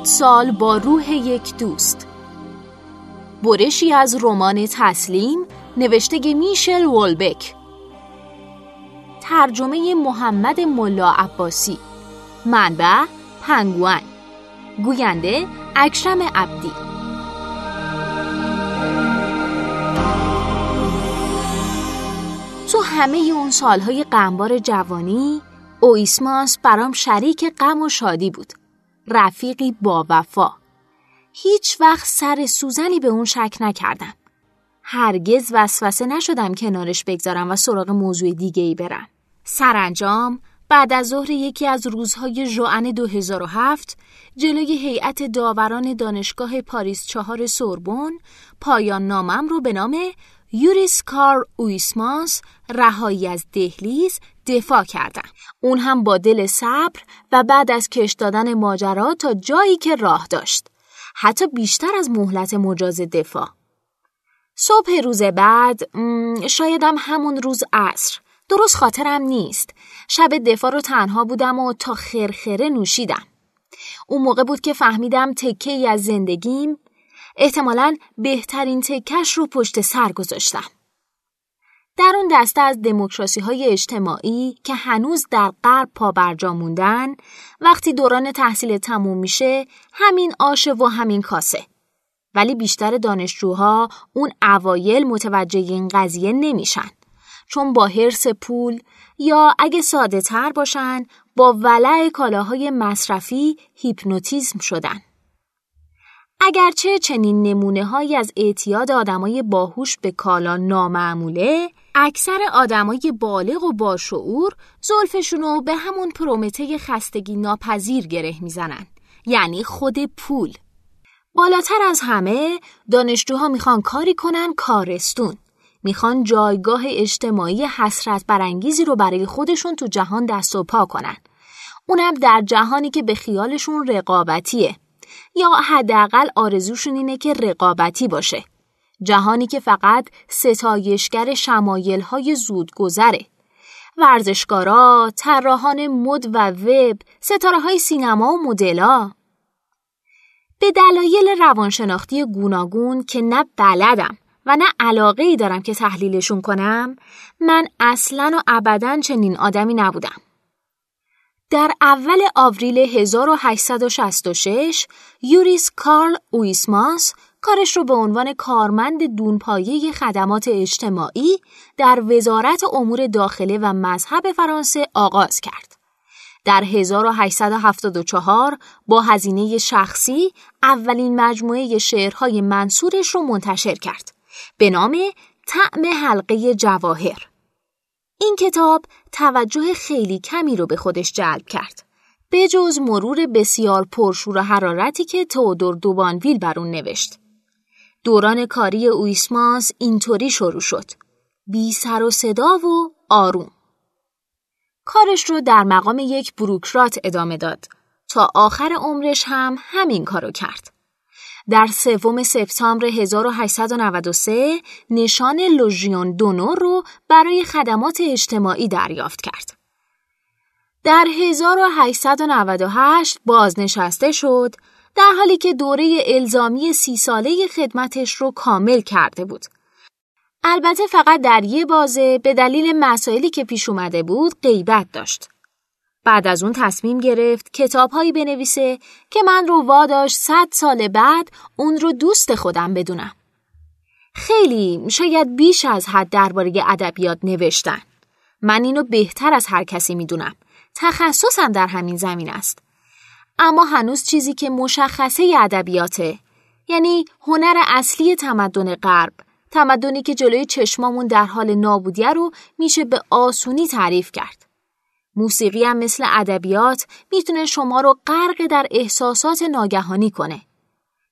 هفت سال با روح یک دوست. برشی از رمان تسلیم نوشته میشل وولبک. ترجمه محمد ملا عباسی. منبع پنگوان. گوینده اکرم عبدی. تو همه اون سالهای غمبار جوانی اویسماس برام شریک غم و شادی بود. رفیقی با وفا. هیچ وقت سر سوزنی به اون شک نکردم. هرگز وسوسه نشدم کنارش بگذارم و سراغ موضوع دیگه ای برم. سرانجام بعد از ظهر یکی از روزهای ژوئن 2007 جلوی هیئت داوران دانشگاه پاریس چهار سوربن پایان نامم رو به نام یوریس کار اویسماس رهایی از دهلیز دفاع کردم. اون هم با دل صبر و بعد از کش دادن ماجرا تا جایی که راه داشت. حتی بیشتر از مهلت مجاز دفاع. صبح روز بعد شایدم همون روز عصر درست خاطرم نیست شب دفاع رو تنها بودم و تا خرخره نوشیدم اون موقع بود که فهمیدم تکه ای از زندگیم احتمالا بهترین تکش رو پشت سر گذاشتم. در اون دسته از دموکراسی های اجتماعی که هنوز در غرب پا برجا موندن وقتی دوران تحصیل تموم میشه همین آشه و همین کاسه. ولی بیشتر دانشجوها اون اوایل متوجه این قضیه نمیشن. چون با حرس پول یا اگه ساده تر باشن با ولع کالاهای مصرفی هیپنوتیزم شدن. اگرچه چنین نمونه هایی از اعتیاد آدمای باهوش به کالا نامعموله اکثر آدمای بالغ و باشعور زلفشونو به همون پرومته خستگی ناپذیر گره می‌زنن یعنی خود پول. بالاتر از همه دانشجوها می‌خوان کاری کنن کارستون. می‌خوان جایگاه اجتماعی حسرت برانگیزی رو برای خودشون تو جهان دست و پا کنن. اونم در جهانی که به خیالشون رقابتیه. یا حداقل آرزوشون اینه که رقابتی باشه. جهانی که فقط ستایشگر شمایل های زود گذره. ورزشکارا، طراحان مد و وب، ستاره های سینما و مدلا. به دلایل روانشناختی گوناگون که نه بلدم و نه علاقه ای دارم که تحلیلشون کنم من اصلا و ابدا چنین آدمی نبودم. در اول آوریل 1866 یوریس کارل اویسماس کارش رو به عنوان کارمند دونپایه خدمات اجتماعی در وزارت امور داخله و مذهب فرانسه آغاز کرد. در 1874 با هزینه شخصی اولین مجموعه شعرهای منصورش رو منتشر کرد به نام طعم حلقه جواهر. این کتاب توجه خیلی کمی رو به خودش جلب کرد. به جز مرور بسیار پرشور و حرارتی که تودور دوبانویل بر اون نوشت. دوران کاری اویسماس اینطوری شروع شد. بی سر و صدا و آروم. کارش رو در مقام یک بروکرات ادامه داد تا آخر عمرش هم همین کارو کرد. در سوم سپتامبر 1893 نشان لوژیون دونور رو برای خدمات اجتماعی دریافت کرد. در 1898 بازنشسته شد در حالی که دوره الزامی سی ساله خدمتش رو کامل کرده بود. البته فقط در یه بازه به دلیل مسائلی که پیش اومده بود غیبت داشت. بعد از اون تصمیم گرفت کتابهایی بنویسه که من رو واداش صد سال بعد اون رو دوست خودم بدونم. خیلی شاید بیش از حد درباره ادبیات نوشتن. من اینو بهتر از هر کسی می‌دونم. تخصصم در همین زمین است. اما هنوز چیزی که مشخصه ادبیاته یعنی هنر اصلی تمدن غرب تمدنی که جلوی چشمامون در حال نابودیه رو میشه به آسونی تعریف کرد. موسیقی هم مثل ادبیات می‌تونه شما رو غرق در احساسات ناگهانی کنه.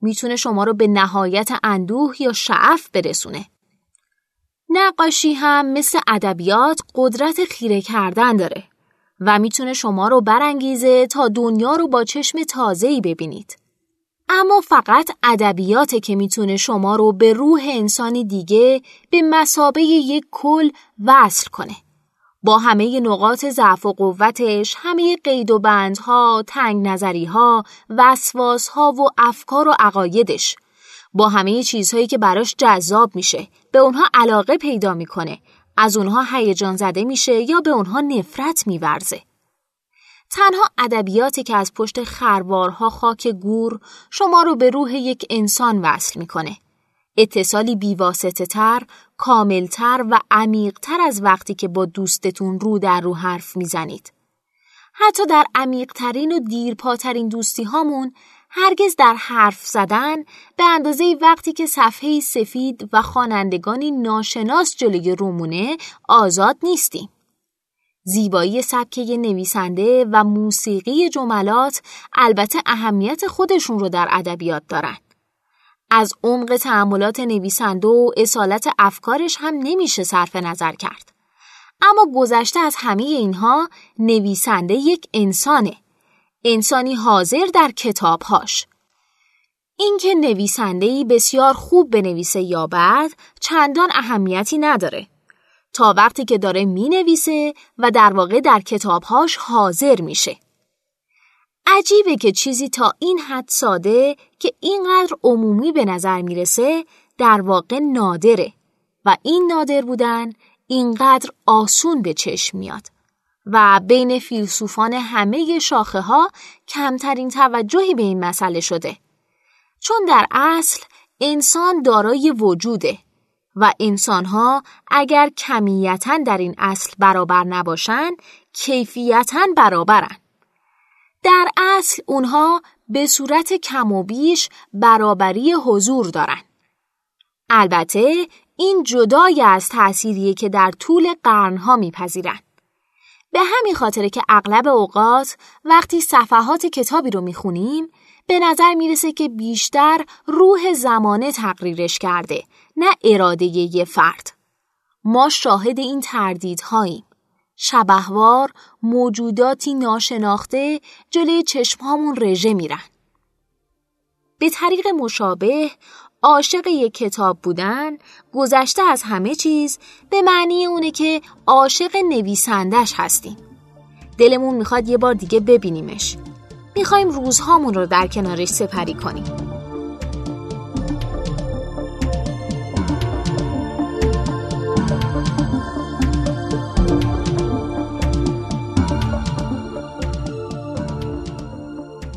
می‌تونه شما رو به نهایت اندوه یا شعف برسونه. نقاشی هم مثل ادبیات قدرت خیره کردن داره و می‌تونه شما رو برانگیزه تا دنیا رو با چشم تازه‌ای ببینید. اما فقط ادبیاته که می‌تونه شما رو به روح انسانی دیگه به مسابه یک کل وصل کنه. با همه نقاط ضعف و قوتش، همه قید و بندها، تنگ نظریها، وسواسها و افکار و عقایدش، با همه چیزهایی که براش جذاب میشه، به اونها علاقه پیدا می‌کنه، از اونها هیجان زده میشه یا به اونها نفرت میورزه. تنها ادبیاتی که از پشت خروارها خاک گور شما رو به روح یک انسان وصل می‌کنه. اتصالی بیواسطه تر، کاملتر و عمیقتر از وقتی که با دوستتون رو در رو حرف می‌زنید. حتی در عمیقترین و دیرپاترین دوستی هامون هرگز در حرف زدن به اندازه وقتی که صفحه سفید و خوانندگانی ناشناس جلوی رومونه آزاد نیستیم. زیبایی سبکه نویسنده و موسیقی جملات البته اهمیت خودشون رو در ادبیات دارن. از عمق تعملات نویسنده و اصالت افکارش هم نمیشه صرف نظر کرد. اما گذشته از همه اینها نویسنده یک انسانه. انسانی حاضر در کتابهاش. اینکه نویسندهی بسیار خوب بنویسه یا بد چندان اهمیتی نداره. تا وقتی که داره می نویسه و در واقع در کتابهاش حاضر میشه. عجیبه که چیزی تا این حد ساده که اینقدر عمومی به نظر می‌رسه در واقع نادره. و این نادر بودن اینقدر آسون به چشم میاد. و بین فیلسوفان همه شاخه ها کمترین توجهی به این مسئله شده. چون در اصل انسان دارای وجوده و انسانها اگر کمیتا در این اصل برابر نباشند کیفیتا برابرن. در اصل اونها به صورت کم و بیش برابری حضور دارن. البته این جدای از تأثیریه که در طول قرنها میپذیرن. به همین خاطره که اغلب اوقات وقتی صفحات کتابی رو می‌خونیم به نظر می‌رسه که بیشتر روح زمانه تقریرش کرده نه اراده یه فرد. ما شاهد این تردیدهاییم. شبهوار موجوداتی ناشناخته جلوی چشمهامون رژه میرن. به طریق مشابه عاشق یک کتاب بودن گذشته از همه چیز به معنی اونه که عاشق نویسندش هستیم. دلمون می‌خواد یه بار دیگه ببینیمش. می‌خوایم روزهامون رو در کنارش سپری کنیم.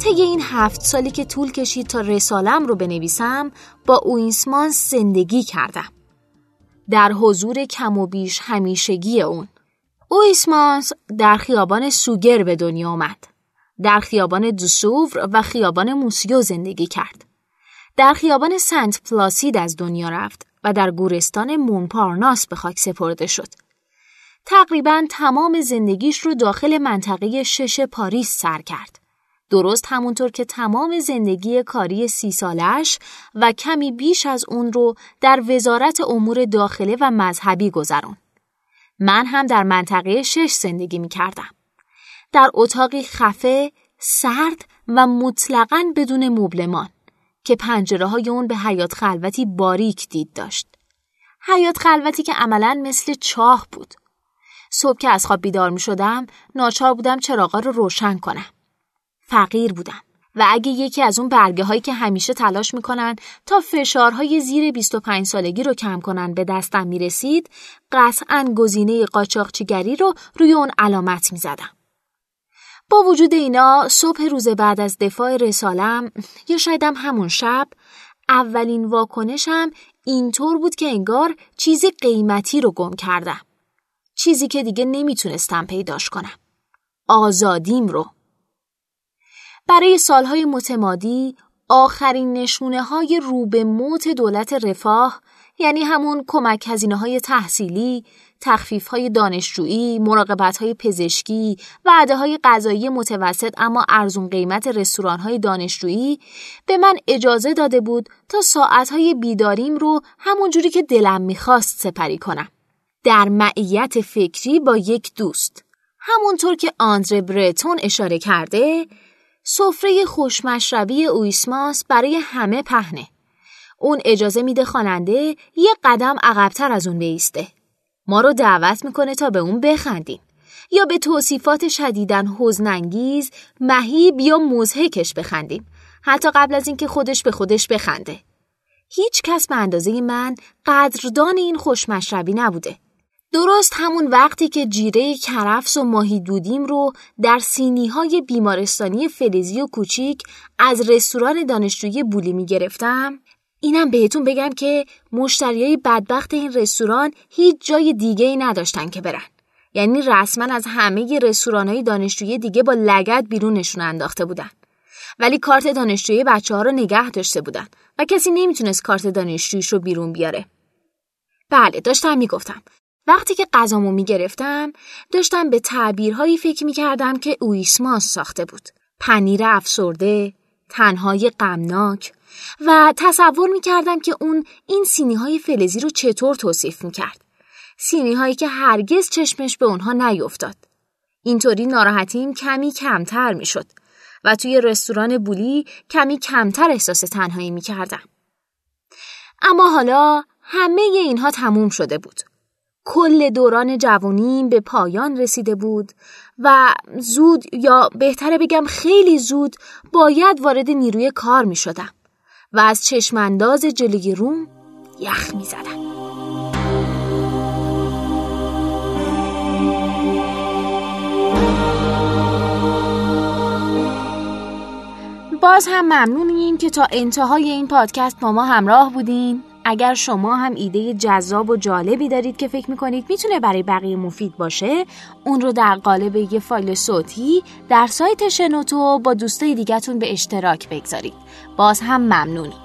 طی این هفت سالی که طول کشید تا رسالم رو بنویسم با اوینسمان زندگی کردم. در حضور کم و بیش همیشگی اون. اویسمانس در خیابان سوگر به دنیا آمد. در خیابان دوسوور و خیابان موسیو زندگی کرد. در خیابان سنت پلاسید از دنیا رفت و در گورستان مونپارناس به خاک سپرده شد. تقریبا تمام زندگیش رو داخل منطقه شش پاریس سر کرد. درست همونطور که تمام زندگی کاری سی سالش و کمی بیش از اون رو در وزارت امور داخله و مذهبی گذران. من هم در منطقه شش زندگی می کردم. در اتاقی خفه، سرد و مطلقاً بدون مبلمان که پنجره های اون به حیات خلوتی باریک دید داشت. حیات خلوتی که عملا مثل چاه بود. صبح که از خواب بیدار می شدم، ناچار بودم چراغا رو روشن کنم. فقیر بودم و اگه یکی از اون برگه هایی که همیشه تلاش می‌کنن تا فشارهای زیر 25 سالگی رو کم کنن به دستم می‌رسید قطعا گزینه قاچاقچیگری رو روی اون علامت می‌زدم. با وجود اینا صبح روز بعد از دفاع رسالم یا شایدم همون شب اولین واکنشم اینطور بود که انگار چیزی قیمتی رو گم کردم. چیزی که دیگه نمی‌تونستم پیداش کنم. آزادیم رو. برای سالهای متمادی آخرین نشونه های رو به موت دولت رفاه یعنی همون کمک هزینه های تحصیلی، تخفیف های دانشجویی، مراقبت های پزشکی، وعده های غذایی متوسط اما ارزون قیمت رستوران های دانشجویی به من اجازه داده بود تا ساعت های بیداریم رو همون جوری که دلم می‌خواست سپری کنم. در معیت فکری با یک دوست. همونطور که آندره برتون اشاره کرده سفره خوشمشربی اویسماس برای همه پهنه. اون اجازه میده خواننده یه قدم عقبتر از اون بیسته. ما رو دعوت می‌کنه تا به اون بخندیم یا به توصیفات شدیدن حزنانگیز مهیب یا مزهکش بخندیم حتی قبل از اینکه خودش به خودش بخنده هیچ کس به اندازه من قدردان این خوشمشربی نبوده درست همون وقتی که جیره کرفس و ماهی دودیم رو در سینی های بیمارستانی فلزی و کوچیک از رستوران دانشجویی بولی می گرفتم اینم بهتون بگم که مشتریای بدبخت این رستوران هیچ جای دیگه ای نداشتن که برن. یعنی رسما از همه رستوران های دانشجویی دیگه با لگت بیرونشون انداخته بودن. ولی کارت دانشجویی بچه ها رو نگه داشته بودن و کسی نمی‌تونست کارت دانشجویش رو بیرون بیاره. بله داشتم می‌گفتم. وقتی که غذامو می‌گرفتم داشتم به تعبیرهایی فکر می‌کردم که اویسماس ساخته بود. پنیر افسرده تنهای غمناک و تصور می‌کردم که اون این سینی های فلزی رو چطور توصیف می‌کرد. سینی هایی که هرگز چشمش به اونها نیفتاد. اینطوری ناراحتیم کمی کمتر می‌شد و توی رستوران بولی کمی کمتر احساس تنهایی می‌کردم. اما حالا همه اینها تموم شده بود. کل دوران جوانیم به پایان رسیده بود و زود یا بهتره بگم خیلی زود باید وارد نیروی کار می شدم و از چشمانداز جلوی روم یخ می زدم. باز هم ممنونیم که تا انتهای این پادکست با ما همراه بودین اگر شما هم ایده جذاب و جالبی دارید که فکر می‌کنید می‌تونه برای بقیه مفید باشه اون رو در قالب یه فایل صوتی در سایت شنوتو با دوستای دیگهتون به اشتراک بگذارید. باز هم ممنونیم.